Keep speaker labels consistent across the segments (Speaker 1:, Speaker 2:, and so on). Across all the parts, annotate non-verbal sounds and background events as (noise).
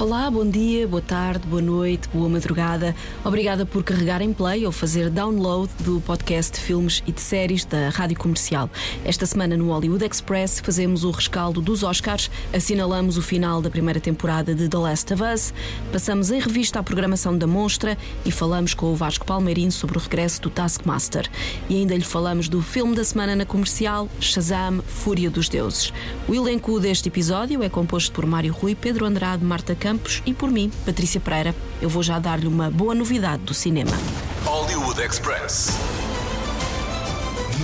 Speaker 1: Olá, bom dia, boa tarde, boa noite, boa madrugada. Obrigada por carregar em play ou fazer download do podcast de filmes e de séries da Rádio Comercial. Esta semana no Hollywood Express fazemos o rescaldo dos Oscars, assinalamos o final da primeira temporada de The Last of Us, passamos em revista a programação da Monstra e falamos com o Vasco Palmeirinho sobre o regresso do Taskmaster. E ainda lhe falamos do filme da semana na comercial, Shazam, Fúria dos Deuses. O elenco deste episódio é composto por Mário Rui, Pedro Andrade, Marta Campos Campos e por mim, Patrícia Pereira. Eu vou já dar-lhe uma boa novidade do cinema.
Speaker 2: Hollywood Express.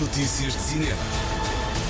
Speaker 2: Notícias de cinema.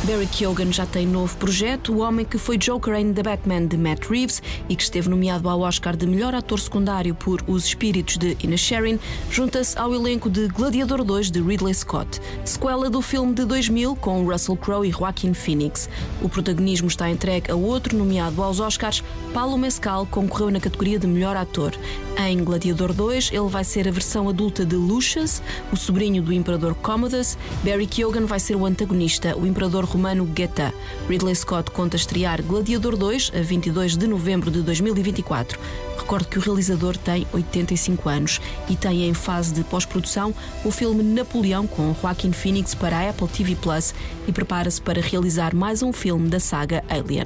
Speaker 1: Barry Keoghan já tem novo projeto, o homem que foi Joker em The Batman de Matt Reeves e que esteve nomeado ao Oscar de melhor ator secundário por Os Espíritos de Ina Sharon, junta-se ao elenco de Gladiador 2 de Ridley Scott, sequela do filme de 2000 com Russell Crowe e Joaquin Phoenix. O protagonismo está entregue a outro nomeado aos Oscars, Paulo Mescal concorreu na categoria de melhor ator. Em Gladiador 2, ele vai ser a versão adulta de Lucius, o sobrinho do Imperador Commodus. Barry Keoghan vai ser o antagonista, o Imperador romano Geta. Ridley Scott conta estrear Gladiador 2 a 22 de novembro de 2024. Recordo que o realizador tem 85 anos e tem em fase de pós-produção o filme Napoleão com Joaquin Phoenix para a Apple TV Plus e prepara-se para realizar mais um filme da saga Alien.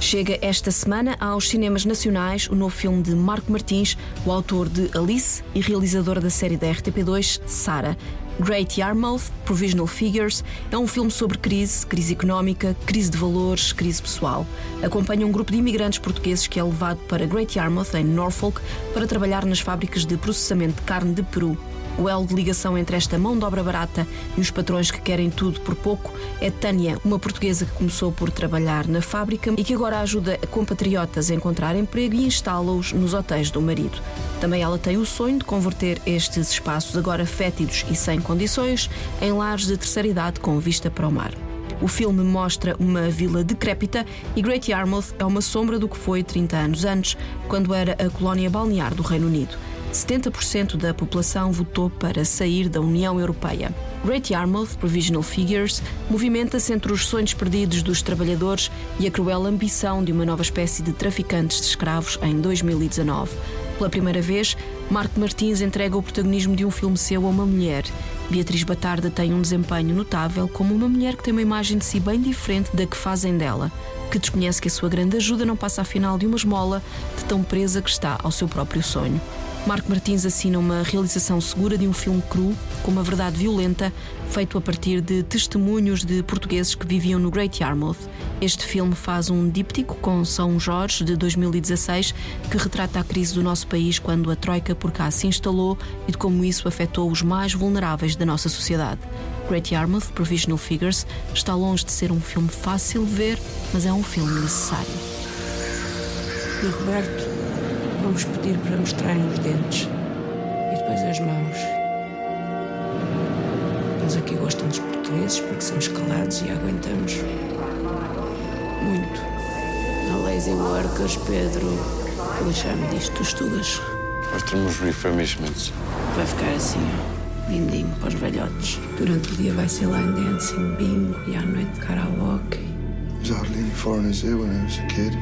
Speaker 1: Chega esta semana aos cinemas nacionais o novo filme de Marco Martins, o autor de Alice e realizador da série da RTP2, Sara. Great Yarmouth, Provisional Figures, é um filme sobre crise, crise económica, crise de valores, crise pessoal. Acompanha um grupo de imigrantes portugueses que é levado para Great Yarmouth, em Norfolk, para trabalhar nas fábricas de processamento de carne de Peru. O elo de ligação entre esta mão de obra barata e os patrões que querem tudo por pouco é Tânia, uma portuguesa que começou por trabalhar na fábrica e que agora ajuda compatriotas a encontrar emprego e instala-os nos hotéis do marido. Também ela tem o sonho de converter estes espaços, agora fétidos e sem condições, em lares de terceira idade com vista para o mar. O filme mostra uma vila decrépita e Great Yarmouth é uma sombra do que foi 30 anos antes, quando era a colónia balnear do Reino Unido. 70% da população votou para sair da União Europeia. Great Yarmouth Provisional Figures movimenta-se entre os sonhos perdidos dos trabalhadores e a cruel ambição de uma nova espécie de traficantes de escravos em 2019. Pela primeira vez, Marco Martins entrega o protagonismo de um filme seu a uma mulher. Beatriz Batarda tem um desempenho notável como uma mulher que tem uma imagem de si bem diferente da que fazem dela, que desconhece que a sua grande ajuda não passa afinal de uma esmola de tão presa que está ao seu próprio sonho. Marco Martins assina uma realização segura de um filme cru, com uma verdade violenta, feito a partir de testemunhos de portugueses que viviam no Great Yarmouth. Este filme faz um díptico com São Jorge, de 2016, que retrata a crise do nosso país quando a Troika por cá se instalou e de como isso afetou os mais vulneráveis da nossa sociedade. Great Yarmouth Provisional Figures está longe de ser um filme fácil de ver, mas é um filme necessário.
Speaker 3: E Roberto, vamos pedir para mostrarem os dentes e depois as mãos. Eles aqui gostam dos portugueses porque somos calados e aguentamos muito. A lazy workers, Pedro. Deixar-me disto, tugas.
Speaker 4: Nós temos refurbishments.
Speaker 3: Vai ficar assim, ó, lindinho para os velhotes. Durante o dia vai ser line dancing, bingo e à noite karaoke.
Speaker 5: I was hardly any foreign zoo when I was a kid.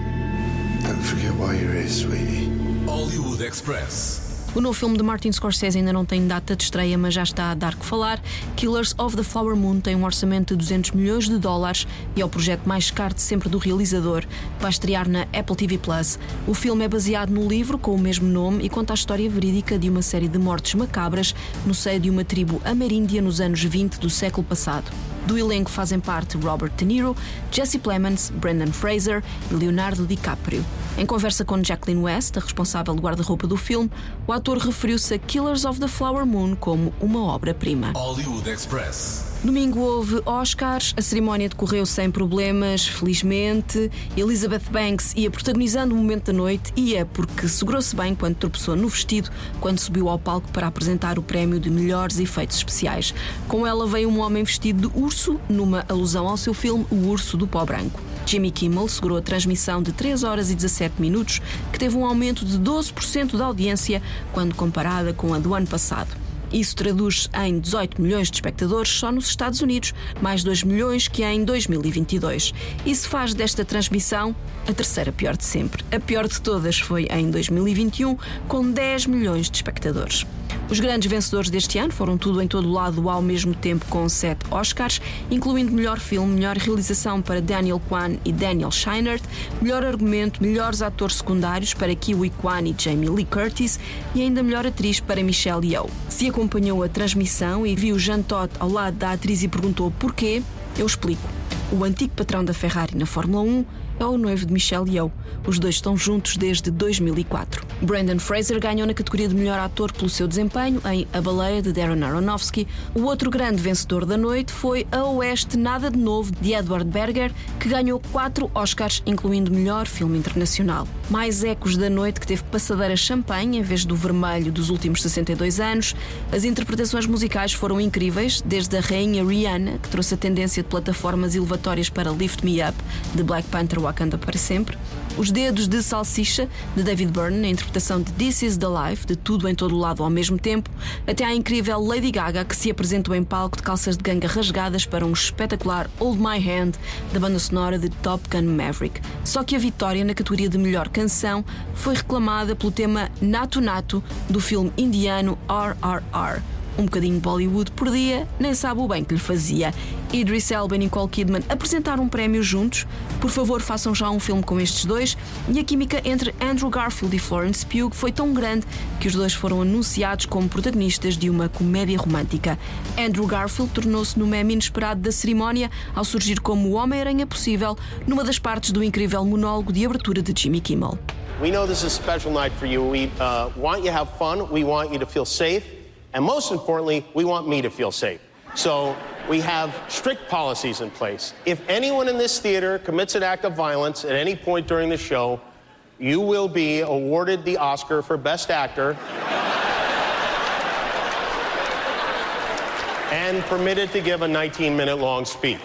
Speaker 5: Don't forget why you're here, sweetie.
Speaker 2: Hollywood Express.
Speaker 1: O novo filme de Martin Scorsese ainda não tem data de estreia, mas já está a dar que falar. Killers of the Flower Moon tem um orçamento de 200 milhões de dólares e é o projeto mais caro de sempre do realizador. Vai estrear na Apple TV Plus. O filme é baseado no livro com o mesmo nome e conta a história verídica de uma série de mortes macabras no seio de uma tribo ameríndia nos anos 20 do século passado. Do elenco fazem parte Robert De Niro, Jesse Plemons, Brendan Fraser e Leonardo DiCaprio. Em conversa com Jacqueline West, a responsável do guarda-roupa do filme, o ator referiu-se a Killers of the Flower Moon como uma obra-prima.
Speaker 2: Hollywood Express.
Speaker 1: Domingo houve Oscars, a cerimónia decorreu sem problemas, felizmente. Elizabeth Banks ia protagonizando o momento da noite e é porque segurou-se bem quando tropeçou no vestido quando subiu ao palco para apresentar o prémio de melhores efeitos especiais. Com ela veio um homem vestido de urso, numa alusão ao seu filme O Urso do Pó Branco. Jimmy Kimmel segurou a transmissão de 3 horas e 17 minutos, que teve um aumento de 12% da audiência quando comparada com a do ano passado. Isso traduz em 18 milhões de espectadores só nos Estados Unidos, mais 2 milhões que em 2022. Isso faz desta transmissão a terceira pior de sempre. A pior de todas foi em 2021, com 10 milhões de espectadores. Os grandes vencedores deste ano foram tudo em todo lado ao mesmo tempo com sete Oscars, incluindo melhor filme, melhor realização para Daniel Kwan e Daniel Scheinert, melhor argumento, melhores atores secundários para Kiwi Kwan e Jamie Lee Curtis e ainda melhor atriz para Michelle Yeoh. Se acompanhou a transmissão e viu Jean Todt ao lado da atriz e perguntou porquê, eu explico. O antigo patrão da Ferrari na Fórmula 1 é o noivo de Michelle Yeoh. Os dois estão juntos desde 2004. Brandon Fraser ganhou na categoria de melhor ator pelo seu desempenho em A Baleia de Darren Aronofsky. O outro grande vencedor da noite foi A Oeste Nada de Novo de Edward Berger, que ganhou quatro Oscars, incluindo melhor filme internacional. Mais ecos da noite que teve passadeira champanhe em vez do vermelho dos últimos 62 anos. As interpretações musicais foram incríveis, desde a rainha Rihanna, que trouxe a tendência de plataformas elevatórias para Lift Me Up, de Black Panther Wakanda para sempre. Os Dedos de Salsicha, de David Byrne, na interpretação de This Is the Life, de tudo em todo o lado ao mesmo tempo, até à incrível Lady Gaga, que se apresentou em palco de calças de ganga rasgadas para um espetacular Hold My Hand, da banda sonora de Top Gun Maverick. Só que a vitória na categoria de melhor canção foi reclamada pelo tema Nato Nato, do filme indiano RRR um bocadinho de Bollywood por dia, nem sabe o bem que lhe fazia. Idris Elba e Nicole Kidman apresentaram um prémio juntos. Por favor, façam já um filme com estes dois. E a química entre Andrew Garfield e Florence Pugh foi tão grande que os dois foram anunciados como protagonistas de uma comédia romântica. Andrew Garfield tornou-se no meme inesperado da cerimónia ao surgir como o Homem-Aranha possível numa das partes do incrível monólogo de abertura de Jimmy Kimmel.
Speaker 6: We know this is a special night for you. We uh, want you to have fun. We want you to feel safe. And most importantly, we want me to feel safe. So we have strict policies in place. If anyone in this theater commits an act of violence at any point during the show, you will be awarded the Oscar for Best Actor and permitted to give a 19 minute long speech.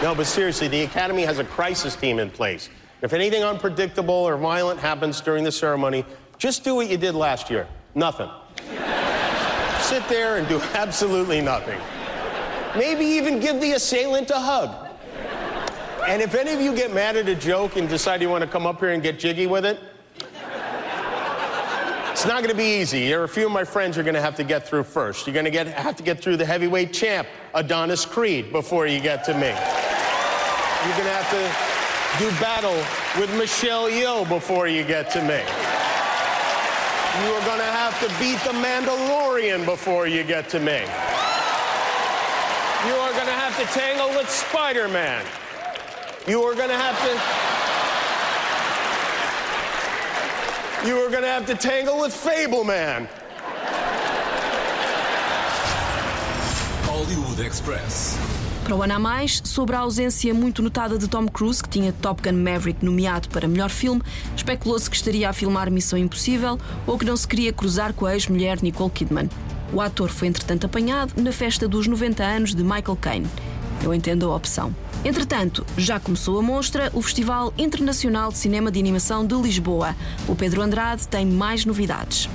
Speaker 6: No, but seriously, the Academy has a crisis team in place. If anything unpredictable or violent happens during the ceremony, just do what you did last year nothing sit there and do (laughs) absolutely nothing. Maybe even give the assailant a hug. And if any of you get mad at a joke and decide you want to come up here and get jiggy with it, it's not going to be easy. There are a few of my friends you're going to have to get through first. You're going to get, have to get through the heavyweight champ, Adonis Creed, before you get to me. You're going to have to do battle with Michelle Yeoh before you get to me. You are to have to beat the Mandalorian before you get to me. You are to have to tangle with Spider Man. You are to have to. You are to have to tangle with Fable Man.
Speaker 2: Hollywood Express.
Speaker 1: Para o ano a mais, sobre a ausência muito notada de Tom Cruise, que tinha Top Gun Maverick nomeado para melhor filme, especulou-se que estaria a filmar Missão Impossível ou que não se queria cruzar com a ex-mulher Nicole Kidman. O ator foi entretanto apanhado na festa dos 90 anos de Michael Caine. Eu entendo a opção. Entretanto, já começou a mostra o Festival Internacional de Cinema de Animação de Lisboa. O Pedro Andrade tem mais novidades.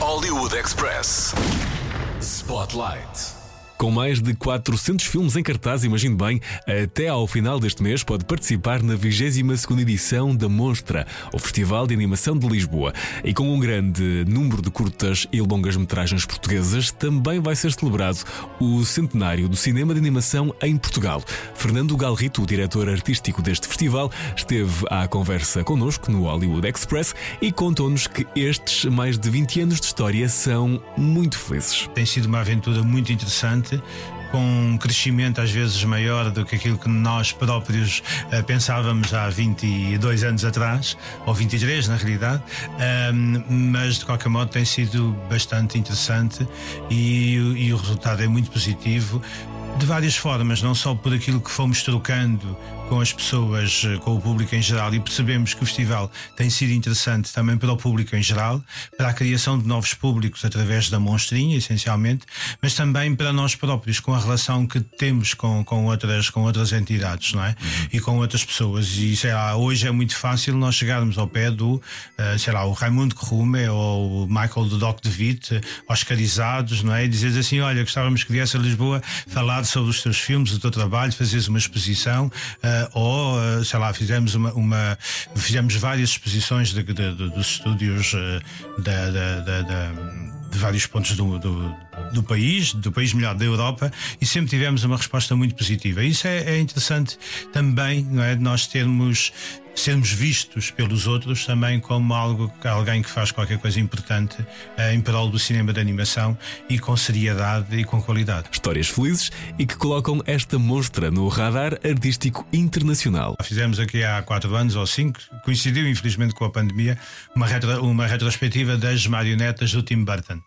Speaker 2: Hollywood Express. Spotlight.
Speaker 7: Com mais de 400 filmes em cartaz, imagine bem, até ao final deste mês pode participar na 22 edição da Monstra, o Festival de Animação de Lisboa. E com um grande número de curtas e longas metragens portuguesas, também vai ser celebrado o centenário do cinema de animação em Portugal. Fernando Galrito, o diretor artístico deste festival, esteve à conversa connosco no Hollywood Express e contou-nos que estes mais de 20 anos de história são muito felizes.
Speaker 8: Tem sido uma aventura muito interessante com um crescimento às vezes maior do que aquilo que nós próprios uh, pensávamos há 22 anos atrás, ou 23 na realidade, mas de qualquer modo tem sido bastante interessante e, e o resultado é muito positivo de várias formas, não só por aquilo que fomos trocando com as pessoas, eh, com o público em geral e percebemos que o festival tem sido interessante também para o público em geral, para a criação de novos públicos através da monstrinha, essencialmente, mas também para nós próprios, com a relação que temos com, com, outras, com outras entidades, não é? Uhum. E com outras pessoas. E sei lá, hoje é muito fácil nós chegarmos ao pé do, uh, sei lá, o Raimundo Corrume ou o Michael do Doc de Witt, oscarizados, não é? E dizer assim: olha, gostávamos que viesse a Lisboa falar sobre os teus filmes, o teu trabalho, fazeres uma exposição, uh, ou, uh, sei lá, fizemos uma, uma, fizemos várias exposições de, de, de, dos estúdios da, da, da, de vários pontos do, do do país, do país melhor da Europa, e sempre tivemos uma resposta muito positiva. Isso é, é interessante também, não é? Nós termos sermos vistos pelos outros também como algo alguém que faz qualquer coisa importante eh, em prol do cinema de animação e com seriedade e com qualidade.
Speaker 7: Histórias felizes e que colocam esta mostra no radar artístico internacional.
Speaker 8: Fizemos aqui há quatro anos ou cinco, coincidiu infelizmente com a pandemia, uma, retro, uma retrospectiva das marionetas do Tim Burton.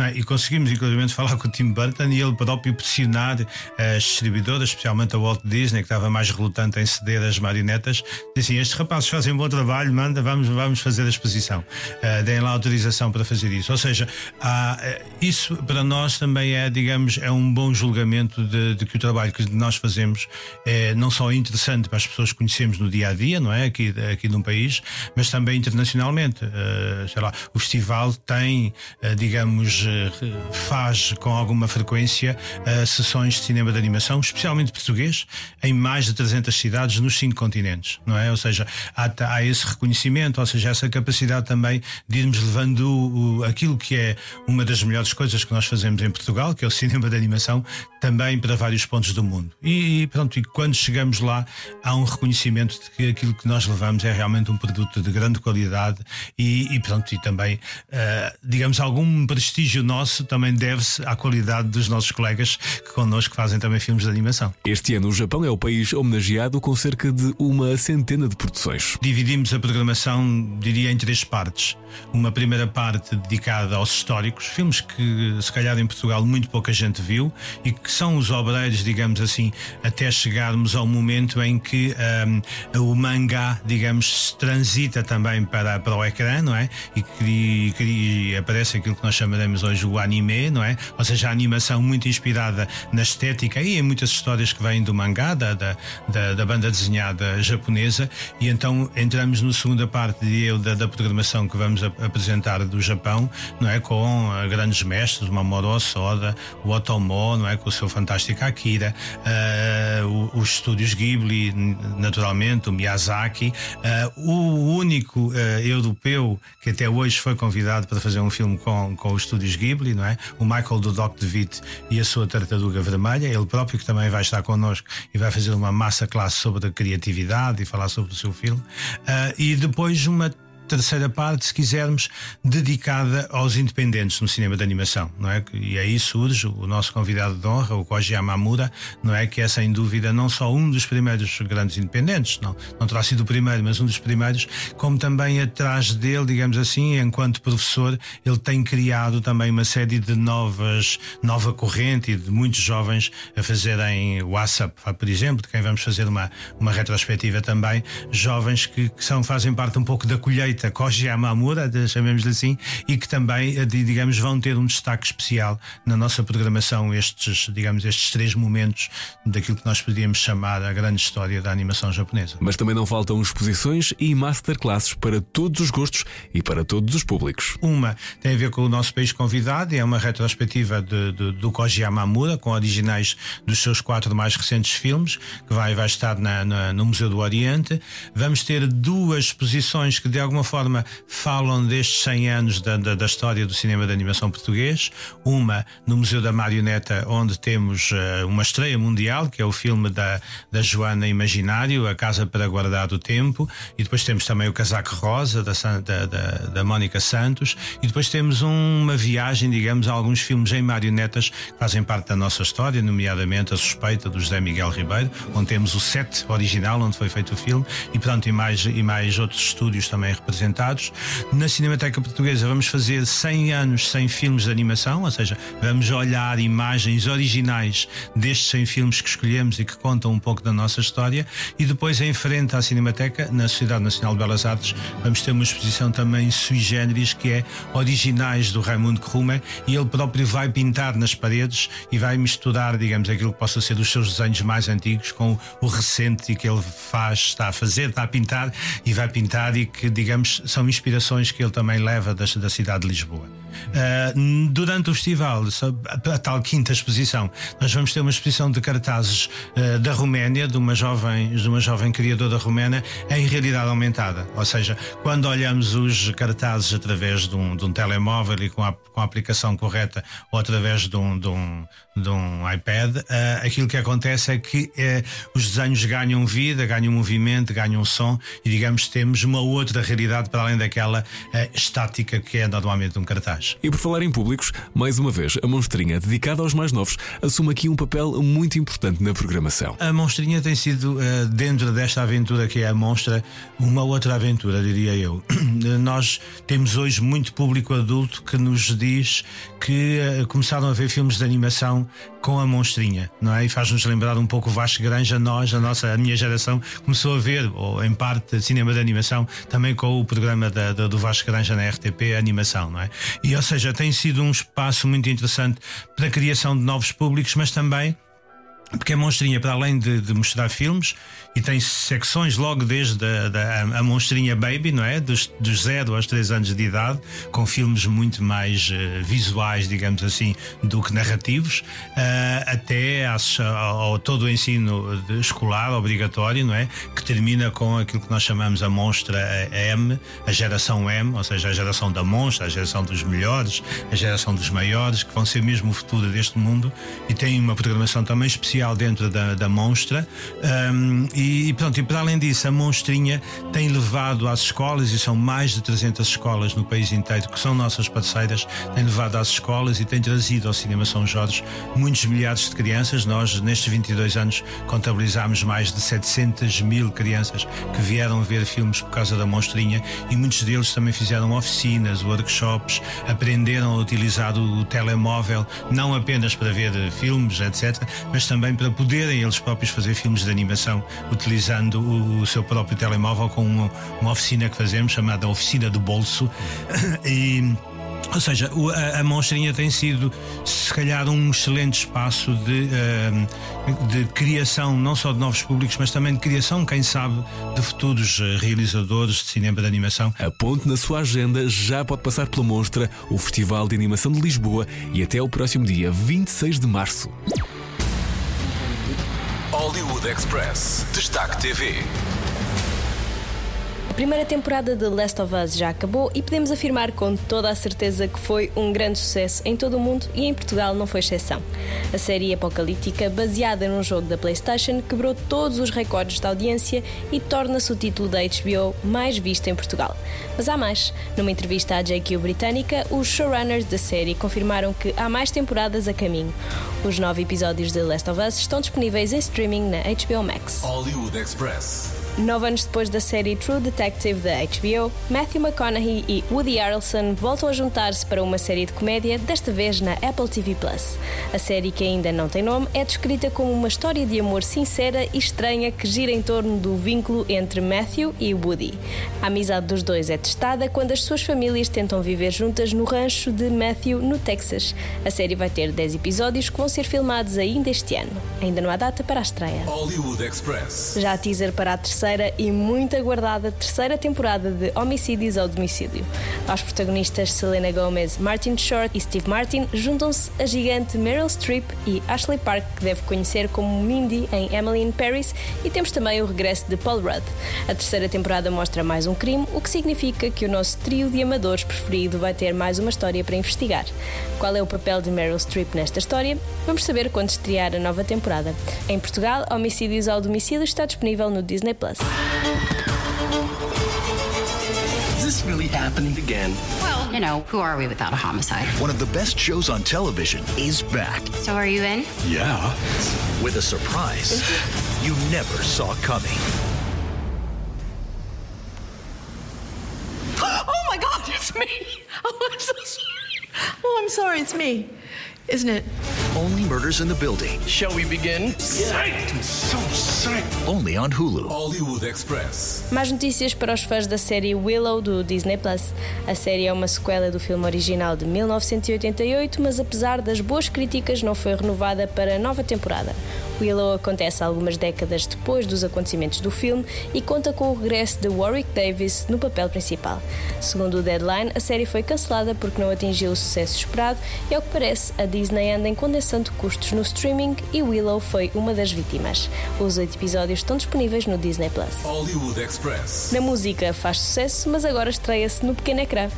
Speaker 8: É? E conseguimos, inclusive, falar com o Tim Burton e ele próprio pressionar as distribuidoras, especialmente a Walt Disney, que estava mais relutante em ceder as marionetas, disse assim: estes rapazes fazem um bom trabalho, manda, vamos, vamos fazer a exposição. Uh, deem lá autorização para fazer isso. Ou seja, uh, isso para nós também é, digamos, é um bom julgamento de, de que o trabalho que nós fazemos é não só interessante para as pessoas que conhecemos no dia a dia, não é? Aqui, aqui num país, mas também internacionalmente. Uh, sei lá, o festival tem, uh, digamos, eh, faz com alguma frequência uh, sessões de cinema de animação, especialmente português, em mais de 300 cidades nos cinco continentes, não é? Ou seja, há, há esse reconhecimento, ou seja, essa capacidade também de irmos levando o, aquilo que é uma das melhores coisas que nós fazemos em Portugal, que é o cinema de animação, também para vários pontos do mundo. E, pronto, e quando chegamos lá, há um reconhecimento de que aquilo que nós levamos é realmente um produto de grande qualidade e, e pronto, e também, uh, digamos, algum prestígio nosso também deve-se à qualidade dos nossos colegas que connosco fazem também filmes de animação.
Speaker 7: Este ano o Japão é o país homenageado com cerca de uma centena de produções.
Speaker 8: Dividimos a programação, diria, em três partes. Uma primeira parte dedicada aos históricos, filmes que se calhar em Portugal muito pouca gente viu e que são os obreiros, digamos assim, até chegarmos ao momento em que um, o mangá, digamos, transita também para, para o ecrã, não é? E que, que aparece aquilo que nós chamaremos hoje o anime, não é? Ou seja, a animação muito inspirada na estética e em muitas histórias que vêm do mangá, da, da, da, da banda desenhada japonesa, e então entramos na segunda parte eu, da, da programação que vamos apresentar do Japão, não é? Com uh, grandes mestres, o Mamoru Osoda, o Otomo, não é? Com o seu fantástico Akira, uh, os estúdios Ghibli, naturalmente, o Miyazaki, uh, o único uh, europeu que até hoje foi convidado para fazer um filme com, com os estúdios Ghibli, não é? O Michael do Doc DeWitt e a sua tartaruga vermelha, ele próprio que também vai estar connosco e vai fazer uma massa classe sobre a criatividade e falar sobre o seu filme. e depois uma terceira parte, se quisermos, dedicada aos independentes no cinema de animação, não é? E aí surge o nosso convidado de honra, o Koji Yamamura, não é? Que é sem dúvida não só um dos primeiros grandes independentes, não, não terá sido o primeiro, mas um dos primeiros, como também atrás dele, digamos assim, enquanto professor, ele tem criado também uma série de novas, nova corrente e de muitos jovens a fazerem WhatsApp, por exemplo, de quem vamos fazer uma, uma retrospectiva também, jovens que, que são, fazem parte um pouco da colheita feita Koji Yamamura, chamemos-lhe assim, e que também, eh, digamos, vão ter um destaque especial na nossa programação estes, digamos, estes três momentos daquilo que nós podíamos chamar a grande história da animação japonesa.
Speaker 7: Mas também não faltam exposições e masterclasses para todos os gostos e para todos os públicos.
Speaker 8: Uma tem a ver com o nosso país convidado, é uma retrospectiva de, de, do Koji Yamamura, com originais dos seus quatro mais recentes filmes, que vai, vai estar na, na, no Museu do Oriente. Vamos ter duas exposições que de alguma forma falam destes 100 anos da, da, da, história do cinema de animação português. Uma no Museu da Marioneta, onde temos uh, uma estreia mundial, que é o filme da, da Joana Imaginário, A Casa para Guardar o Tempo. E depois temos também o Casaco Rosa, da, da, da, da Mónica Santos. E depois temos um, uma viagem, digamos, a alguns filmes em marionetas que fazem parte da nossa história, nomeadamente A Suspeita, do José Miguel Ribeiro, onde temos o set original, onde foi feito o filme, e, portanto, e mais, e mais outros estúdios também representados representados. Na Cinemateca Portuguesa vamos fazer 100 anos sem filmes de animação, ou seja, vamos olhar imagens originais destes 100 filmes que escolhemos e que contam um pouco da nossa história. E depois, em frente à Cinemateca, na Sociedade Nacional de Belas Artes, vamos ter uma exposição também sui generis que é originais do Raimundo Krumer e ele próprio vai pintar nas paredes e vai misturar, digamos, aquilo que possa ser dos seus desenhos mais antigos com o recente e que ele faz, está a fazer, está a pintar e vai pintar e que, digamos, são inspirações que ele também leva da, da cidade de Lisboa. Uh, durante o festival, a, tal quinta exposição, nós vamos ter uma exposição de cartazes uh, da Roménia, de uma jovem, de uma jovem criadora romena, em realidade aumentada. Ou seja, quando olhamos os cartazes através de um, de um telemóvel e com a, com a aplicação correta ou através de um, de um, de um iPad, uh, aquilo que acontece é que os desenhos ganham vida, ganham movimento, ganham som e, digamos, temos uma outra realidade para além daquela estática que é normalmente um cartaz.
Speaker 7: E por falar em públicos, mais uma vez, a Monstrinha, dedicada aos mais novos, assume aqui um papel muito importante na programação.
Speaker 8: A Monstrinha tem sido, eh, dentro desta aventura que é a Monstra, uma outra aventura, diria eu. (clears throat) Nós temos hoje muito público adulto que nos diz que eh, começaram a ver filmes de animação com a Monstrinha, não é? E faz-nos lembrar um pouco o Vasco Granja, nós, a nossa, a minha geração, começou a ver, ou em parte, cinema de animação, também com o programa da, da, do Vasco Granja na RTP, animação, não é? E ou seja, tem sido um espaço muito interessante para a criação de novos públicos, mas também porque a Monstrinha, para além de, de, mostrar filmes, e tem secções logo desde a, da, a Monstrinha Baby, não é? Dos, dos 0 aos 3 anos de idade, com filmes muito mais uh, visuais, digamos assim, do que narrativos, uh, até ao, todo o ensino escolar obrigatório, não é? Que termina com aquilo que nós chamamos a Monstra M, a geração M, ou seja, a geração da Monstra, a geração dos melhores, a geração dos maiores, que vão ser mesmo o futuro deste mundo, e tem uma programação também especial dentro da, da Monstra. Um, e, pronto, e para além disso, a Monstrinha tem levado às escolas, e são mais de 300 escolas no país inteiro que são nossas parceiras, tem levado às escolas e tem trazido ao Cinema São Jorge muitos milhares de crianças. Nós, nestes 22 anos, contabilizámos mais de 700 mil crianças que vieram ver filmes por causa da Monstrinha e muitos deles também fizeram oficinas, workshops, aprenderam a utilizar o telemóvel, não apenas para ver filmes, etc., mas também também para poderem eles próprios fazer filmes de animação utilizando o, o seu próprio telemóvel com uma, uma, oficina que fazemos chamada Oficina do Bolso. (coughs) e, ou seja, a, a Monstrinha tem sido, se calhar, um excelente espaço de, uh, de criação, não só de novos públicos, mas também de criação, quem sabe, de futuros eh, realizadores de cinema de animação.
Speaker 7: Aponte na sua agenda, já pode passar pela Monstra, o Festival de Animação de Lisboa, e até o próximo dia 26 de março.
Speaker 2: Hollywood Express. Destaque TV.
Speaker 9: A primeira temporada de Last of Us já acabou e podemos afirmar com toda a certeza que foi um grande sucesso em todo o mundo e em Portugal não foi exceção. A série apocalíptica, baseada num jogo da PlayStation, quebrou todos os recordes de audiência e torna-se o título da HBO mais visto em Portugal. Mas há mais. Numa entrevista à JQ Britânica, os showrunners da série confirmaram que há mais temporadas a caminho. Os nove episódios de Last of Us estão disponíveis em streaming na HBO Max.
Speaker 2: Hollywood Express.
Speaker 9: Nove anos depois da série True Detective da HBO, Matthew McConaughey e Woody Harrelson voltam a juntar-se para uma série de comédia, desta vez na Apple TV Plus. A série, que ainda não tem nome, é descrita como uma história de amor sincera e estranha que gira em torno do vínculo entre Matthew e Woody. A amizade dos dois é testada quando as suas famílias tentam viver juntas no rancho de Matthew, no Texas. A série vai ter 10 episódios que vão ser filmados ainda este ano. Ainda não há data para a estreia.
Speaker 2: Hollywood Express.
Speaker 9: Já a teaser para a terceira terceira e muito aguardada terceira temporada de Homicídios ao Domicílio. Aos protagonistas Selena Gomez, Martin Short e Steve Martin juntam-se a gigante Meryl Streep e Ashley Park, que deve conhecer como Mindy em Emily in Paris, e temos também o regresso de Paul Rudd. A terceira temporada mostra mais um crime, o que significa que o nosso trio de amadores preferido vai ter mais uma história para investigar. Qual é o papel de Meryl Streep nesta história? Vamos saber quando estrear a nova temporada. Em Portugal, Homicídios ao Domicílio está disponível no Disney Plus.
Speaker 10: Is this really happening again?
Speaker 11: Well, you know, who are we without a homicide?
Speaker 10: One of the best shows on television is back.
Speaker 11: So are you in?
Speaker 10: Yeah. With a surprise you never saw coming. (gasps)
Speaker 3: Oh my God, it's me. (laughs) Oh, I'm so sorry. Oh, I'm sorry. It's me. Isn't it?
Speaker 10: Only Murders in the Building.
Speaker 12: Shall we begin? Psyched! So psyched!
Speaker 10: Only on Hulu.
Speaker 7: Hollywood Express.
Speaker 9: Mais notícias para os fãs da série Willow do Disney Plus. A série é uma sequela do filme original de 1988, mas apesar das boas críticas, não foi renovada para a nova temporada. Willow acontece algumas décadas depois dos acontecimentos do filme e conta com o regresso de Warwick Davis no papel principal. Segundo o Deadline, a série foi cancelada porque não atingiu o sucesso esperado e, ao que parece, a Disney anda em condensando custos no streaming e Willow foi uma das vítimas. Os oito episódios estão disponíveis no Disney Plus.
Speaker 7: Hollywood Express.
Speaker 9: Na música faz sucesso, mas agora estreia-se no pequeno ecrã.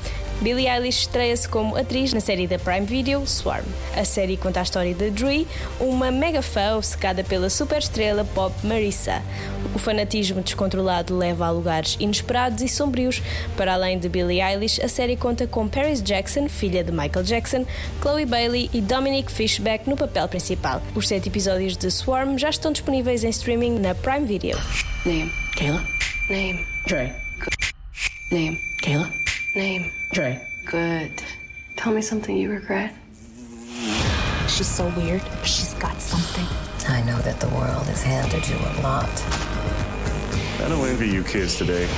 Speaker 9: Billie Eilish estreia-se como atriz na série da Prime Video Swarm. A série conta a história de Dree, uma mega fã obcecada pela superestrela pop Marissa. O fanatismo descontrolado leva a lugares inesperados e sombrios. Para além de Billie Eilish, a série conta com Paris Jackson, filha de Michael Jackson, Chloe Bailey e Dominic Fishback no papel principal. Os sete episódios de Swarm já estão disponíveis em streaming na Prime Video.
Speaker 13: Name. Kayla. Name. Dre. Name. Kayla. Name. Dre.
Speaker 14: Good. Tell me something you regret.
Speaker 15: She's so weird, she's got something.
Speaker 16: I know that the world has handed you a lot.
Speaker 4: I don't envy you kids today.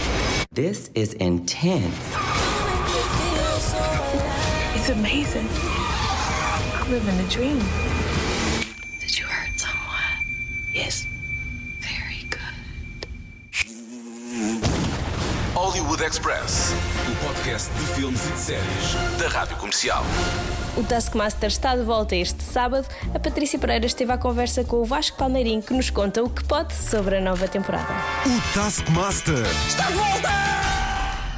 Speaker 17: This is intense.
Speaker 3: It's amazing. I'm living a dream.
Speaker 14: Did you hurt someone?
Speaker 3: Yes.
Speaker 7: Express. O podcast de filmes e de séries da Rádio Comercial.
Speaker 9: O Taskmaster está de volta este sábado. A Patrícia Pereira esteve à conversa com o Vasco Palmeirinho, que nos conta o que pode sobre a nova temporada.
Speaker 18: O Taskmaster.
Speaker 1: Está de volta!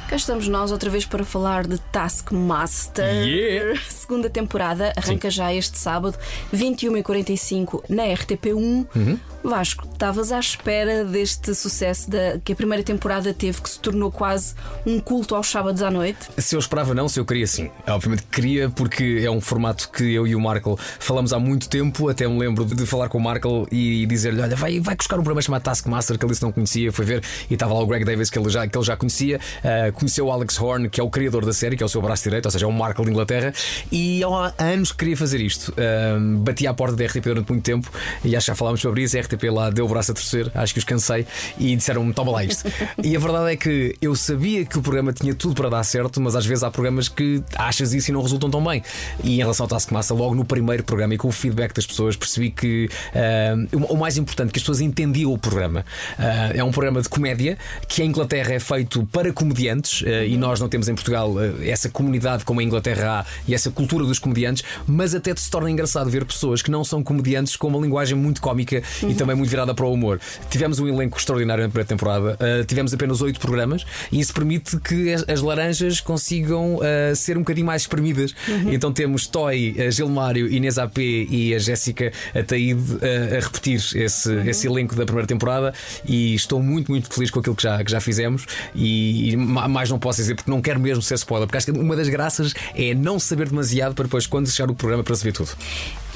Speaker 1: Cá estamos nós outra vez para falar de Taskmaster.
Speaker 19: Yeah.
Speaker 1: Segunda temporada, arranca já este sábado, 21h45 na RTP1.
Speaker 19: Uhum.
Speaker 1: Vasco, estavas à espera deste sucesso da, que a primeira temporada teve, que se tornou quase um culto aos sábados à noite?
Speaker 19: Se eu esperava, não, se eu queria, sim. Obviamente queria, porque é um formato que eu e o Marco falamos há muito tempo. Até me lembro de falar com o Marco e dizer-lhe: Olha, vai, vai buscar um programa chamado Taskmaster, que ele disse não conhecia. Foi ver e estava lá o Greg Davis, que ele já, que ele já conhecia. Uh, conheceu o Alex Horn, que é o criador da série, que é o seu braço direito, ou seja, é o Marco de Inglaterra. E há anos que queria fazer isto. Uh, bati à porta da RTP durante muito tempo e acho que já falámos sobre isso. RTP lá deu o braço a torcer, acho que os cansei e disseram-me: toma lá isto. (laughs) e a verdade é que eu sabia que o programa tinha tudo para dar certo, mas às vezes há programas que achas isso e não resultam tão bem. E em relação ao Taskmaster, logo no primeiro programa e com o feedback das pessoas, percebi que uh, o mais importante, que as pessoas entendiam o programa. Uh, é um programa de comédia que em Inglaterra é feito para comediantes uh, e nós não temos em Portugal essa comunidade como a Inglaterra há e essa cultura dos comediantes, mas até se torna engraçado ver pessoas que não são comediantes com uma linguagem muito cómica
Speaker 1: Uhum.
Speaker 19: e também muito virada para o humor. Tivemos um elenco extraordinário na primeira temporada, uh, tivemos apenas oito programas e isso permite que as, as laranjas consigam uh, ser um bocadinho mais espremidas.
Speaker 1: Uhum.
Speaker 19: Então temos Toy, a Gilmário, Inês AP e a Jéssica Ataíde uh, a repetir esse,
Speaker 1: Uhum.
Speaker 19: esse elenco da primeira temporada e estou muito, muito feliz com aquilo que já, que já fizemos e, e ma- mais não posso dizer porque não quero mesmo ser spoiler, porque acho que uma das graças é não saber demasiado para depois, quando chegar o programa, para tudo.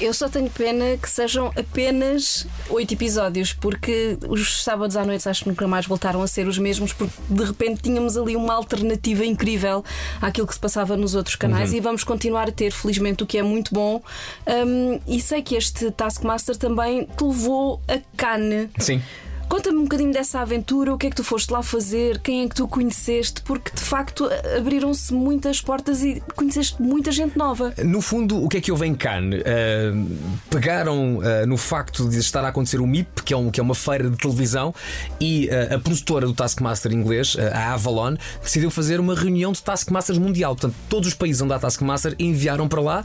Speaker 1: Eu só tenho pena que sejam apenas oito episódios, porque os sábados à noite acho que nunca mais voltaram a ser os mesmos, porque de repente tínhamos ali uma alternativa incrível àquilo que se passava nos outros canais
Speaker 19: Uhum.
Speaker 1: e vamos continuar a ter, felizmente, o que é muito bom. Um, e sei que este Taskmaster também te levou a Cannes.
Speaker 19: Sim.
Speaker 1: Conta-me um bocadinho dessa aventura, o que é que tu foste lá fazer, quem é que tu conheceste, porque de facto abriram-se muitas portas e conheceste muita gente nova.
Speaker 19: No fundo, o que é que houve em Cannes? Uh, pegaram uh, no facto de estar a acontecer o MIP, que é, um, que é uma feira de televisão, e uh, a produtora do Taskmaster inglês, a Avalon, decidiu fazer uma reunião de Taskmasters mundial. Portanto, todos os países onde há Taskmaster enviaram para lá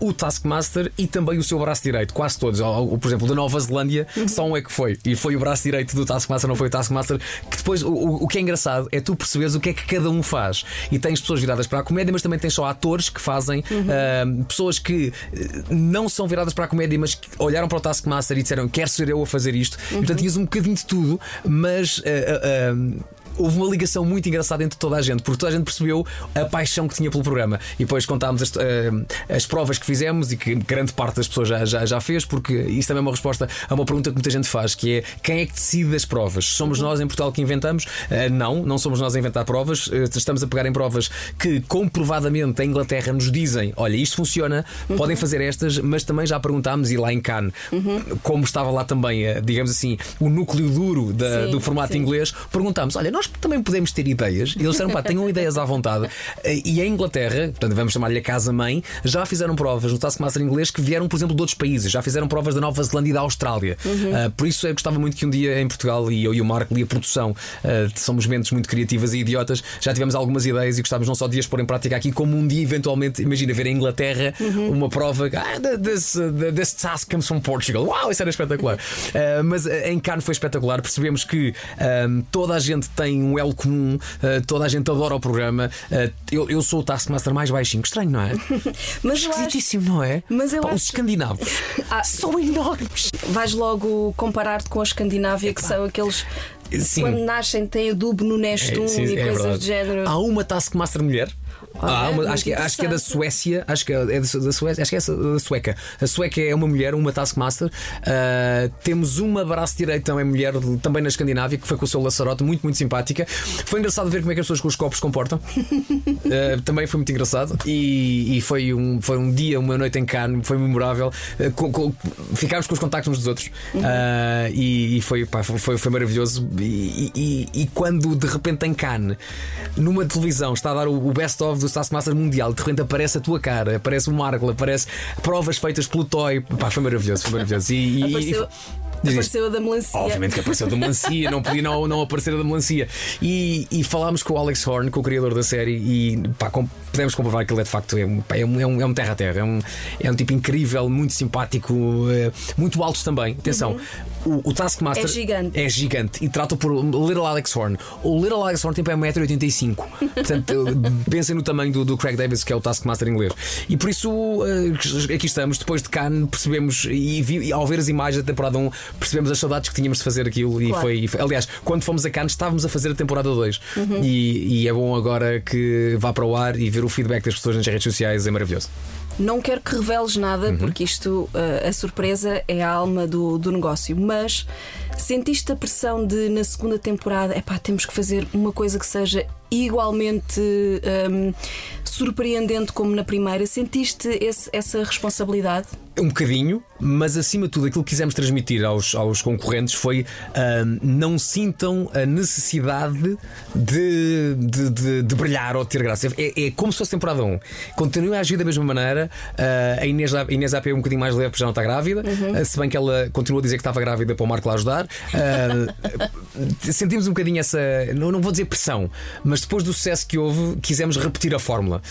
Speaker 19: o Taskmaster e também o seu braço direito, quase todos. Ou, ou, por exemplo, da Nova Zelândia, só um é que foi, e foi o braço direito do Taskmaster, não foi o Taskmaster. Que depois, o, o, que é engraçado é tu perceberes o que é que cada um faz. E tens pessoas viradas para a comédia, mas também tens só atores que fazem, uh, pessoas que uh, não são viradas para a comédia, mas que olharam para o Taskmaster e disseram: Quero ser eu a fazer isto. E, portanto, tinhas um bocadinho de tudo, mas. Uh, houve uma ligação muito engraçada entre toda a gente, porque toda a gente percebeu a paixão que tinha pelo programa. E depois contámos as, eh, as provas que fizemos e que grande parte das pessoas já, já, já fez, porque isso também é uma resposta a uma pergunta que muita gente faz, que é quem é que decide as provas? Somos nós em Portugal que inventamos? Eh, não, não somos nós a inventar provas, eh, estamos a pegar em provas que comprovadamente a Inglaterra nos dizem: olha, isto funciona, podem fazer estas, mas também já perguntámos, e lá em Cannes, como estava lá também, digamos assim, o núcleo duro da-
Speaker 20: Sim,
Speaker 19: do formato
Speaker 20: sim.
Speaker 19: inglês, perguntámos: olha, nós também podemos ter ideias? E eles disseram: pá, tenham ideias à vontade. Eh, E a Inglaterra, portanto, vamos chamar-lhe a casa-mãe, já fizeram provas no Taskmaster inglês que vieram, por exemplo, de outros países, já fizeram provas da Nova Zelândia e da Austrália.
Speaker 20: Uhum.
Speaker 19: Ah, por isso eu gostava muito que um dia em Portugal, e eu e o Marco e a produção, ah, somos mentes muito criativas e idiotas, já tivemos algumas ideias e gostávamos não só de as pôr em prática aqui, como um dia, eventualmente, imagina ver em Inglaterra uma prova. Ah, this, uh, this task comes from Portugal. Uau, isso era espetacular. Ah, (laughs) mas em Cannes foi espetacular. Percebemos que ah, toda a gente tem um elo comum, ah, toda a gente adora o programa. Ah, eu, eu sou o Taskmaster mais baixinho. Estranho, não é? (laughs)
Speaker 1: Mas eu acho-
Speaker 19: Esquisitíssimo, não é?
Speaker 1: Mas eu
Speaker 19: Pá, Os
Speaker 1: acho-
Speaker 19: escandinavos
Speaker 1: Ah,
Speaker 19: são enormes.
Speaker 1: Vais logo comparar-te com a Escandinávia, que são aqueles.
Speaker 19: Sim.
Speaker 1: Quando nascem, têm adubo no Nestum
Speaker 19: É, sim,
Speaker 1: e
Speaker 19: é
Speaker 1: coisas
Speaker 19: verdade.
Speaker 1: do género.
Speaker 19: Há uma Taskmaster mulher.
Speaker 1: Ah,
Speaker 19: uma- acho, que, acho que é da. Suécia, acho que é da, Suécia, acho que é da sueca. A sueca é uma mulher, uma Taskmaster. Ah, temos uma braço direito também mulher, também na Escandinávia, que foi com o seu Laçarote, muito, muito simpática. Foi engraçado ver como é que as pessoas com os copos se comportam. (laughs) Ah, também foi muito engraçado. E, e foi, um, foi um dia, uma noite em Cannes, foi memorável. Ah, co- co- ficámos com os contactos uns dos outros. Ah, e, e foi, pá, foi, foi maravilhoso. E, e- quando de repente em Cannes, numa televisão, está a dar o, o best-of do Taskmaster Mundial, de repente aparece a tua cara, aparece o Marco, aparece provas feitas pelo Toy. Pá, foi maravilhoso, foi maravilhoso. E, e-
Speaker 1: Apareceu. Apareceu a da melancia.
Speaker 19: Obviamente que apareceu da melancia, não podia não, não aparecer a da melancia. E, e falámos com o Alex Horn, com o criador da série, e pá, com- podemos comprovar que ele é de facto é um, pá, é um, é um, é um terra-terra, é um, é um tipo incrível, muito simpático, eh, muito alto também. Atenção, o, o Taskmaster
Speaker 1: É gigante.
Speaker 19: é gigante e trata por Little Alex Horn. O Little Alex Horn tem para 1,85m. Portanto, (laughs) pensem no tamanho do, do Craig Davis, que é o Taskmaster inglês. E por isso, eh, aqui estamos, depois de Cannes, percebemos, e, vi- e ao ver as imagens da temporada 1, percebemos as saudades que tínhamos de fazer aquilo. E
Speaker 1: Claro.
Speaker 19: foi, e foi- aliás, quando fomos a Cannes, estávamos a fazer a temporada 2.
Speaker 1: Uhum.
Speaker 19: E, e é bom agora que vá para o ar e ver o feedback das pessoas nas redes sociais é maravilhoso.
Speaker 1: Não quero que reveles nada,
Speaker 19: Uhum.
Speaker 1: porque isto, uh, a surpresa é a alma do, do negócio. Mas sentiste a pressão de, na segunda temporada, epá, temos que fazer uma coisa que seja igualmente um, surpreendente como na primeira? Sentiste esse- essa responsabilidade?
Speaker 19: Um bocadinho, mas acima de tudo aquilo que quisemos transmitir aos, aos concorrentes foi ahm, não sintam a necessidade de, de, de- de brilhar ou de ter graça. É, é como se fosse temporada 1. Continuem a agir da mesma maneira. Ah, a Inês, a Inês AP é um bocadinho mais leve porque já não está grávida, ah, se bem que ela continua a dizer que estava grávida para o Marco lá ajudar. (laughs) Sentimos um bocadinho essa, não, não vou dizer pressão, mas depois do sucesso que houve, quisemos repetir a fórmula.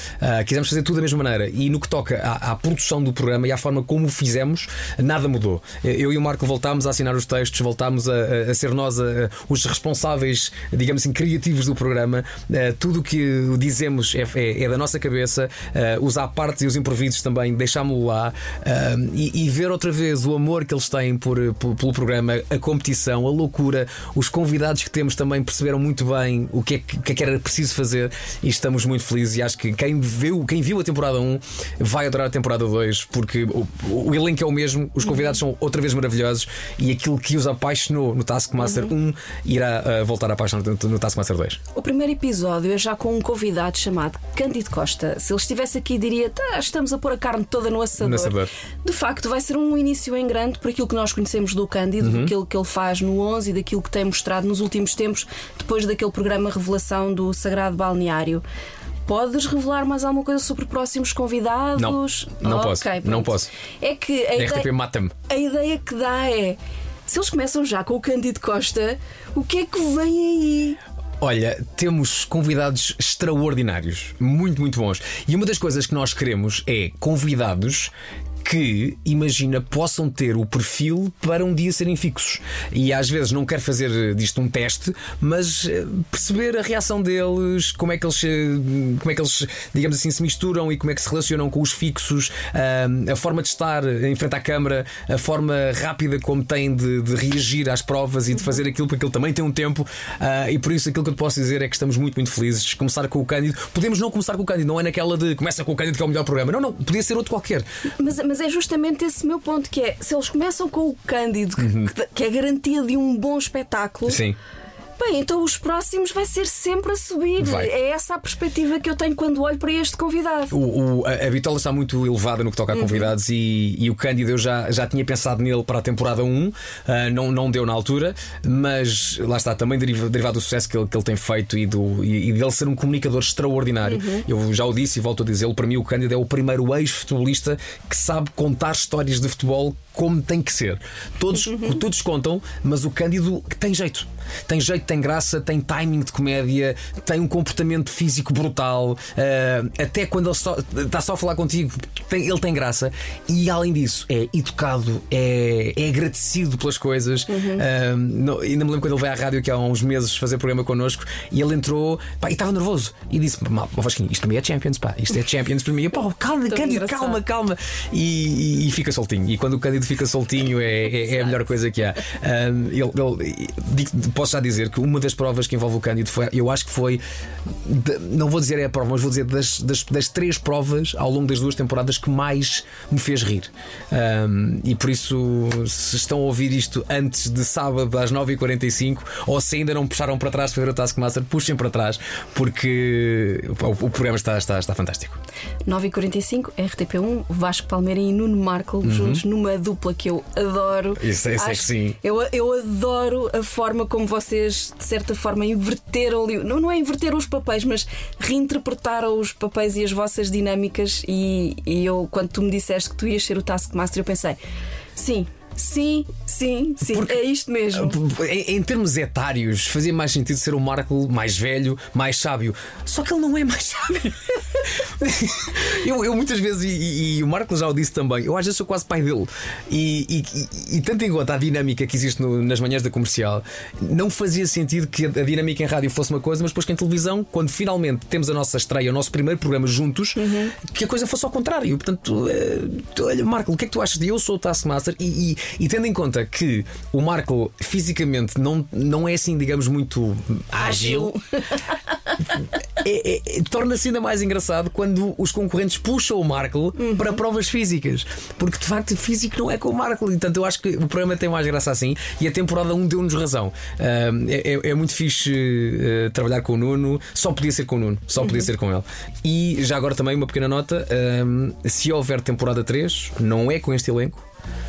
Speaker 19: Quisemos fazer tudo da mesma maneira. E no que toca à, à produção do programa e à forma como o fizemos, nada mudou. Eu e o Marco voltámos a assinar os textos, voltámos a, a- ser nós a- a- os responsáveis, digamos assim, criativos do programa. Ah, tudo o que dizemos é, é- é da nossa cabeça, ah, os à parte e os improvisos também, deixámo-lo lá ah, e, e ver outra vez o amor que eles têm por, por- pelo programa, a competição, a loucura, os convidados que temos também perceberam muito bem o que é que é que era preciso fazer e estamos muito felizes. E acho que quem viu, quem viu a temporada 1 vai adorar a temporada 2 porque o, o elenco é o mesmo, os convidados são outra vez maravilhosos e aquilo que os apaixonou no Taskmaster 1 irá ah, voltar a apaixonar no, no Taskmaster 2.
Speaker 1: O primeiro episódio é já com um convidado chamado Cândido Costa. Se ele estivesse aqui, diria: tá, estamos a pôr a carne toda no assador.
Speaker 19: No assador.
Speaker 1: De facto, vai ser um início em grande por aquilo que nós conhecemos do Cândido,
Speaker 19: Uhum.
Speaker 1: daquilo que ele faz no 11 e daquilo que tem mostrado nos últimos tempos, depois daquele programa Revelação do Sagrado Balneário. Podes revelar mais alguma coisa sobre próximos convidados?
Speaker 19: Não, não posso,
Speaker 1: pronto.
Speaker 19: não posso.
Speaker 1: É que a
Speaker 19: A
Speaker 1: ideia-
Speaker 19: RTP mata-me.
Speaker 1: a ideia que dá é. Se eles começam já com o Cândido Costa, o que é que vem aí?
Speaker 19: Olha, temos convidados extraordinários, muito, muito bons. E uma das coisas que nós queremos é convidados que, imagina, possam ter o perfil para um dia serem fixos. E às vezes não quero fazer disto um teste, mas eh, perceber a reação deles, como é que eles, eh, como é que eles digamos assim, se misturam e como é que se relacionam com os fixos, ah, a forma de estar em frente à câmara, a forma rápida como têm de, de reagir às provas e de fazer aquilo, porque ele também tem um tempo. ah, e por isso aquilo que eu te posso dizer é que estamos muito, muito felizes. Começar com o Cândido. Podemos não começar com o Cândido, não é naquela de começa com o Cândido que é o melhor programa. Não, não, podia ser outro qualquer.
Speaker 1: Mas, mas é justamente esse meu ponto que é se eles começam com o Cândido, que,
Speaker 19: Uhum.
Speaker 1: que- que é garantia de um bom espetáculo.
Speaker 19: Sim.
Speaker 1: Bem, então os próximos vai ser sempre a subir.
Speaker 19: Vai.
Speaker 1: É essa a perspectiva que eu tenho quando olho para este convidado.
Speaker 19: O, o- a, a Bitola está muito elevada no que toca a
Speaker 1: Uhum.
Speaker 19: convidados e, e o Cândido eu já, já tinha pensado nele para a temporada 1, ah, não, não deu na altura, mas lá está, também deriva- derivado do sucesso que ele, que ele tem feito e, do, e, e dele ser um comunicador extraordinário.
Speaker 20: Uhum.
Speaker 19: Eu já o disse e volto a dizê-lo: para mim, o Cândido é o primeiro ex-futebolista que sabe contar histórias de futebol como tem que ser. Todos, todos contam, mas o Cândido tem jeito. Tem jeito, tem graça, tem timing de comédia, tem um comportamento físico brutal. ah, até quando ele só- está só a falar contigo, tem- ele tem graça. E além disso, é educado, é, é agradecido pelas coisas. Ah, não- ainda me lembro quando ele veio à rádio aqui há uns meses fazer programa connosco e ele entrou pá, e estava nervoso. E disse: "Mal, Vasquinho, isto para mim é Champions, pá, isto é Champions para mim. Pá, calma,
Speaker 1: Tão
Speaker 19: Cândido, calma, calma. E, e- e fica soltinho. E quando o Cândido fica soltinho é, é- é a melhor coisa que há. Um, (laughs) ele- ele- digo- posso já dizer que uma das provas que envolve o Cândido foi, eu acho que foi, não vou dizer é a prova, mas vou dizer das, das, das três provas ao longo das duas temporadas que mais me fez rir. Um, e por isso, se estão a ouvir isto antes de sábado às 9h45 ou se ainda não puxaram para trás para ver o Taskmaster, puxem para trás porque o, o programa está, está, está fantástico.
Speaker 1: 9h45, RTP1, Vasco Palmeirim e Nuno Marco
Speaker 19: Uhum.
Speaker 1: juntos numa dupla que eu adoro.
Speaker 19: Isso- isso é que
Speaker 1: Acho-
Speaker 19: sim.
Speaker 1: Eu, eu adoro a forma como vocês, de certa forma, inverteram ali. Não, não é inverteram os papéis, mas reinterpretaram os papéis e as vossas dinâmicas. E, e eu, quando tu me disseste que tu ias ser o Taskmaster, eu pensei: sim, sim, sim, sim, é isto mesmo.
Speaker 19: Em, em termos etários, fazia mais sentido ser o Marco mais velho, mais sábio. Só que ele não é mais (laughs) sábio. (laughs) eu, eu muitas vezes, e, e- o Marco já o disse também, eu às vezes sou quase pai dele. E, e, e, tanto em conta a dinâmica que existe no- nas manhãs da comercial, não fazia sentido que a, a dinâmica em rádio fosse uma coisa, mas depois que em televisão, quando finalmente temos a nossa estreia, o nosso primeiro programa juntos, que a coisa fosse ao contrário. Portanto, eh, olha, Marco, o que é que tu achas de eu sou o Taskmaster? E, e, e tendo em conta que o Marco fisicamente não, não é assim, digamos, muito ágil. (laughs) é- é- é- torna-se ainda mais engraçado quando os concorrentes puxam o Marco para provas físicas. Porque de facto físico não é com o Marco. E, Portanto, eu acho que o programa tem mais graça assim. E a temporada 1 deu-nos razão. Ah, é, é- é muito fixe eh, trabalhar com o Nuno. Só podia ser com o Nuno, só podia
Speaker 20: Uhum.
Speaker 19: ser com ele. E já agora também uma pequena nota: ah, se houver temporada 3, não é com este elenco.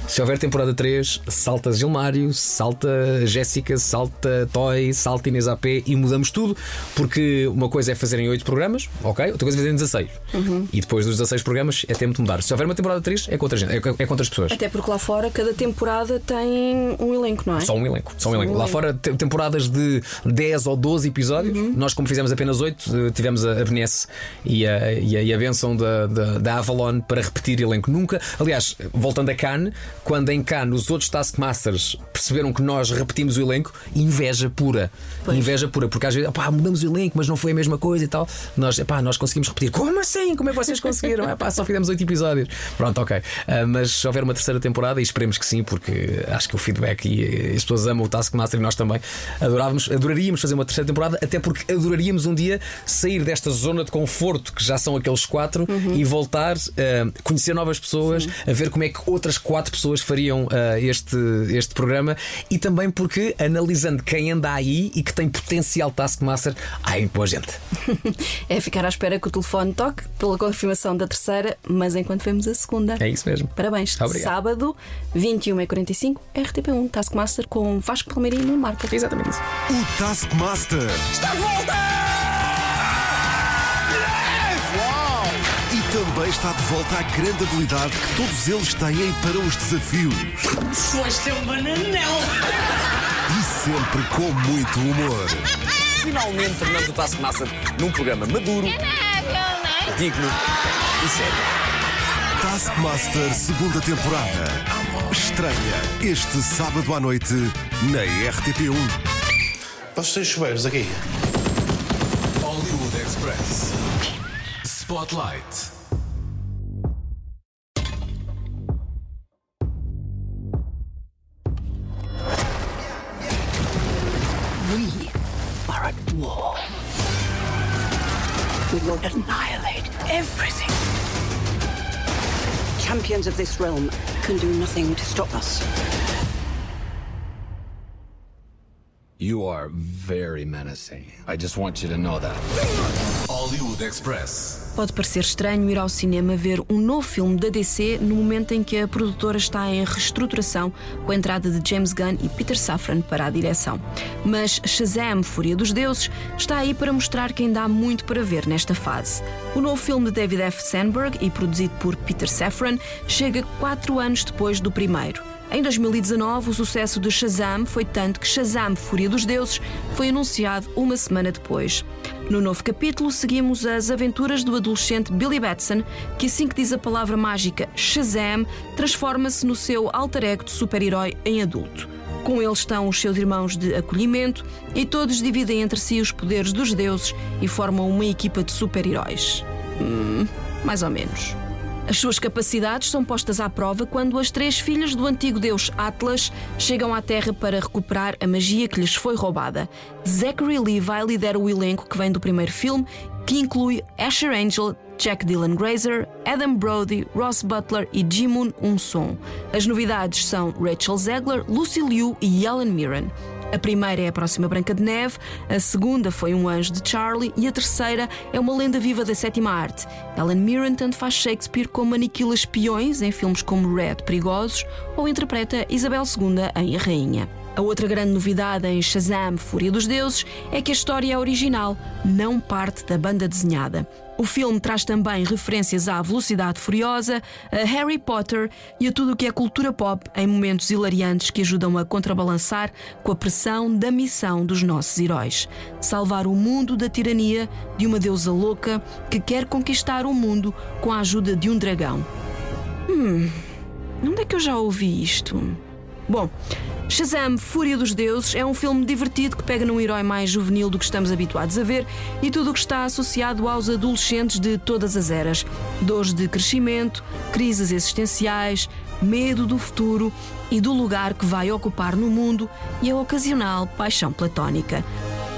Speaker 19: Se houver temporada 3, salta Gilmário, salta Jéssica, salta Toy, salta Inês AP e mudamos tudo, porque uma coisa é fazerem 8 programas, ok? Outra coisa é fazerem 16.
Speaker 1: Uhum.
Speaker 19: E depois dos 16 programas é tempo de mudar. Se houver uma temporada 3, é contra, gente, é, é contra as pessoas.
Speaker 1: Até porque lá fora cada temporada tem um elenco, não é?
Speaker 19: Só um elenco. Só um
Speaker 1: Só um
Speaker 19: elenco. Lá
Speaker 1: elenco.
Speaker 19: fora, te- temporadas de 10 ou 12 episódios.
Speaker 1: Uhum.
Speaker 19: Nós, como fizemos apenas 8, tivemos a, a benesse e a, e a, e a benção da, da, da Avalon para repetir elenco. Nunca. Aliás, voltando a Cannes, quando em Cannes os outros Taskmasters perceberam que nós repetimos o elenco, inveja pura. Inveja pura, porque às vezes, pá, mudamos o elenco, mas não foi a mesma coisa e tal. Nós, epá, nós conseguimos repetir. Como assim? Como é que vocês conseguiram? Epá, só fizemos 8 episódios. Pronto, ok. Ah, mas se houver uma terceira temporada, e esperemos que sim, porque acho que o feedback e as pessoas amam o Taskmaster e nós também adorávamos, adoraríamos fazer uma terceira temporada, até porque adoraríamos um dia sair desta zona de conforto que já são aqueles quatro e voltar a conhecer novas pessoas, a ver como é que outras quatro pessoas fariam ah, este, este programa e também porque analisando quem anda aí e que tem potencial Taskmaster, há aí boa gente. (laughs)
Speaker 1: É ficar à espera que o telefone toque pela confirmação da terceira, mas enquanto vemos a segunda.
Speaker 19: É isso mesmo.
Speaker 1: Parabéns.
Speaker 19: Obrigado.
Speaker 1: Sábado, 21h45, RTP1, Taskmaster com Vasco Palmeirinho no Marco.
Speaker 19: Exatamente isso.
Speaker 18: O Taskmaster.
Speaker 1: Está de volta!
Speaker 18: Está de volta a grande habilidade que todos eles têm para os desafios.
Speaker 21: Foste um bananel.
Speaker 18: E sempre com muito humor.
Speaker 19: Finalmente tornamos o Taskmaster num programa maduro, digno e sério.
Speaker 18: Taskmaster, segunda temporada. Estreia este sábado à noite na RTP1.
Speaker 12: Posso ter chuveiros aqui?
Speaker 2: Hollywood Express. Spotlight.
Speaker 20: Champions of this realm can do nothing to stop us.
Speaker 22: You are very menacing. I just want you to know that.
Speaker 2: Hollywood Express.
Speaker 1: Pode parecer estranho ir ao cinema ver um novo filme da DC no momento em que a produtora está em reestruturação com a entrada de James Gunn e Peter Safran para a direção. Mas Shazam, Fúria dos Deuses, está aí para mostrar que ainda há muito para ver nesta fase. O novo filme de David F. Sandberg e produzido por Peter Safran chega quatro anos depois do primeiro. Em 2019, o sucesso de Shazam foi tanto que Shazam Fúria dos Deuses foi anunciado uma semana depois. No novo capítulo, seguimos as aventuras do adolescente Billy Batson, que assim que diz a palavra mágica Shazam, transforma-se no seu alter ego de super-herói em adulto. Com ele estão os seus irmãos de acolhimento e todos dividem entre si os poderes dos deuses e formam uma equipa de super-heróis. Hum, mais ou menos. As suas capacidades são postas à prova quando as três filhas do antigo deus Atlas chegam à Terra para recuperar a magia que lhes foi roubada. Zachary Levi lidera o elenco que vem do primeiro filme, que inclui Asher Angel, Jack Dylan Grazer, Adam Brody, Ross Butler e Jimun Um-sung. As novidades são Rachel Zegler, Lucy Liu e Ellen Mirren. A primeira é a próxima Branca de Neve, a segunda foi um anjo de Charlie e a terceira é uma lenda viva da sétima arte. Ellen Mirren tanto faz Shakespeare como aniquila espiões em filmes como Red Perigosos ou interpreta Isabel II em A Rainha. A outra grande novidade em Shazam Fúria dos Deuses é que a história é original, não parte da banda desenhada. O filme traz também referências à Velocidade Furiosa, a Harry Potter e a tudo o que é cultura pop em momentos hilariantes que ajudam a contrabalançar com a pressão da missão dos nossos heróis: salvar o mundo da tirania de uma deusa louca que quer conquistar o mundo com a ajuda de um dragão. Hum, onde é que eu já ouvi isto? Bom, Shazam Fúria dos Deuses é um filme divertido que pega num herói mais juvenil do que estamos habituados a ver e tudo o que está associado aos adolescentes de todas as eras: dores de crescimento, crises existenciais, medo do futuro e do lugar que vai ocupar no mundo e a ocasional paixão platónica.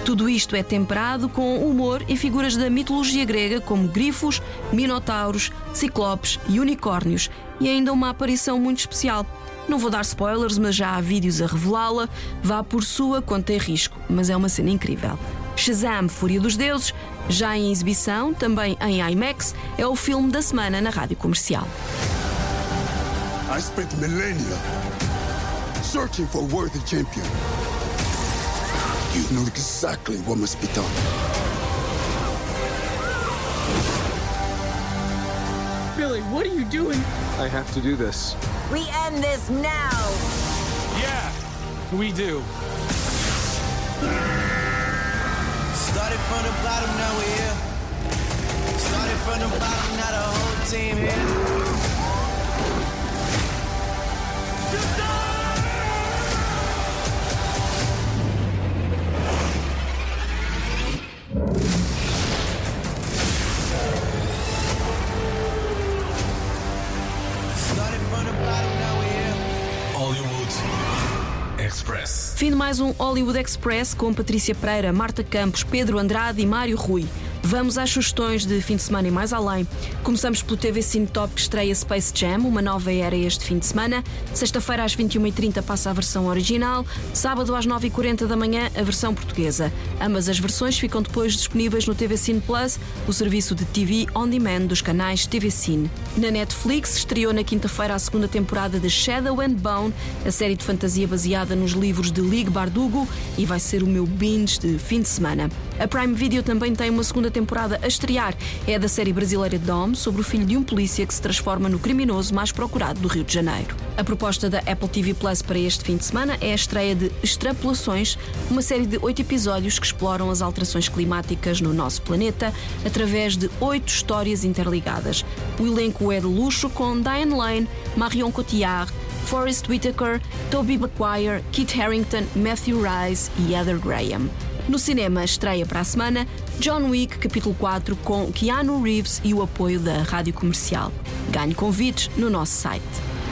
Speaker 1: Tudo isto é temperado com humor e figuras da mitologia grega como grifos, minotauros, ciclopes e unicórnios, e ainda uma aparição muito especial. Não vou dar spoilers, mas já há vídeos a revelá-la. Vá por sua conta e risco, mas é uma cena incrível. Shazam Fúria dos Deuses, já em exibição, também em IMAX, é o filme da semana na rádio comercial.
Speaker 5: I spent millennia searching for a worthy champion. You know exactly what must be done.
Speaker 21: Billy, what are you doing?
Speaker 23: I have to do this.
Speaker 24: We end this now.
Speaker 23: Yeah, we do.
Speaker 25: Started from the bottom, now we're here. Started from the bottom, now the whole team here.
Speaker 2: Express.
Speaker 1: Fim de mais um Hollywood Express com Patrícia Pereira, Marta Campos, Pedro Andrade e Mário Rui. Vamos às sugestões de fim de semana e mais além. Começamos pelo TV Cine Top que estreia Space Jam, uma nova era este fim de semana. Sexta-feira às 21h30 passa a versão original. Sábado às 9h40 da manhã a versão portuguesa. Ambas as versões ficam depois disponíveis no TV Cine Plus, o serviço de TV on demand dos canais TV Cine. Na Netflix estreou na quinta-feira a segunda temporada de Shadow and Bone, a série de fantasia baseada nos livros de Ligue Bardugo e vai ser o meu binge de fim de semana. A Prime Video também tem uma segunda temporada a estrear. É da série brasileira Dom, sobre o filho de um polícia que se transforma no criminoso mais procurado do Rio de Janeiro. A proposta da Apple TV Plus para este fim de semana é a estreia de Extrapolações, uma série de oito episódios que exploram as alterações climáticas no nosso planeta através de oito histórias interligadas. O elenco é de luxo com Diane Lane, Marion Cotillard, Forrest Whitaker, Toby Maguire, Kit Harington, Matthew Rice e Heather Graham. No cinema, estreia para a semana John Wick Capítulo 4 com Keanu Reeves e o apoio da Rádio Comercial. Ganhe convites no nosso site.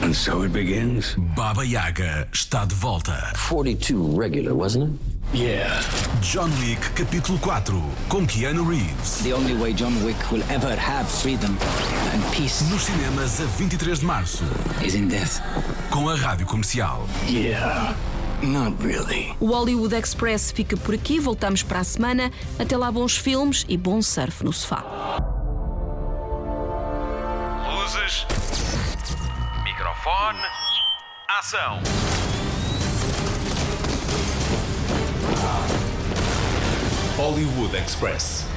Speaker 26: And so it begins.
Speaker 7: Baba Yaga está de volta.
Speaker 26: 42 regular, wasn't it?
Speaker 7: Yeah. John Wick Capítulo 4 com Keanu Reeves.
Speaker 26: The only way John Wick will ever have freedom and peace
Speaker 7: Nos cinemas a 23 de março.
Speaker 26: is in death.
Speaker 7: Com a Rádio Comercial.
Speaker 26: Yeah. Not really.
Speaker 1: O Hollywood Express fica por aqui, voltamos para a semana. Até lá, bons filmes e bom surf no sofá.
Speaker 27: Luzes. Microfone. Ação.
Speaker 7: Hollywood Express.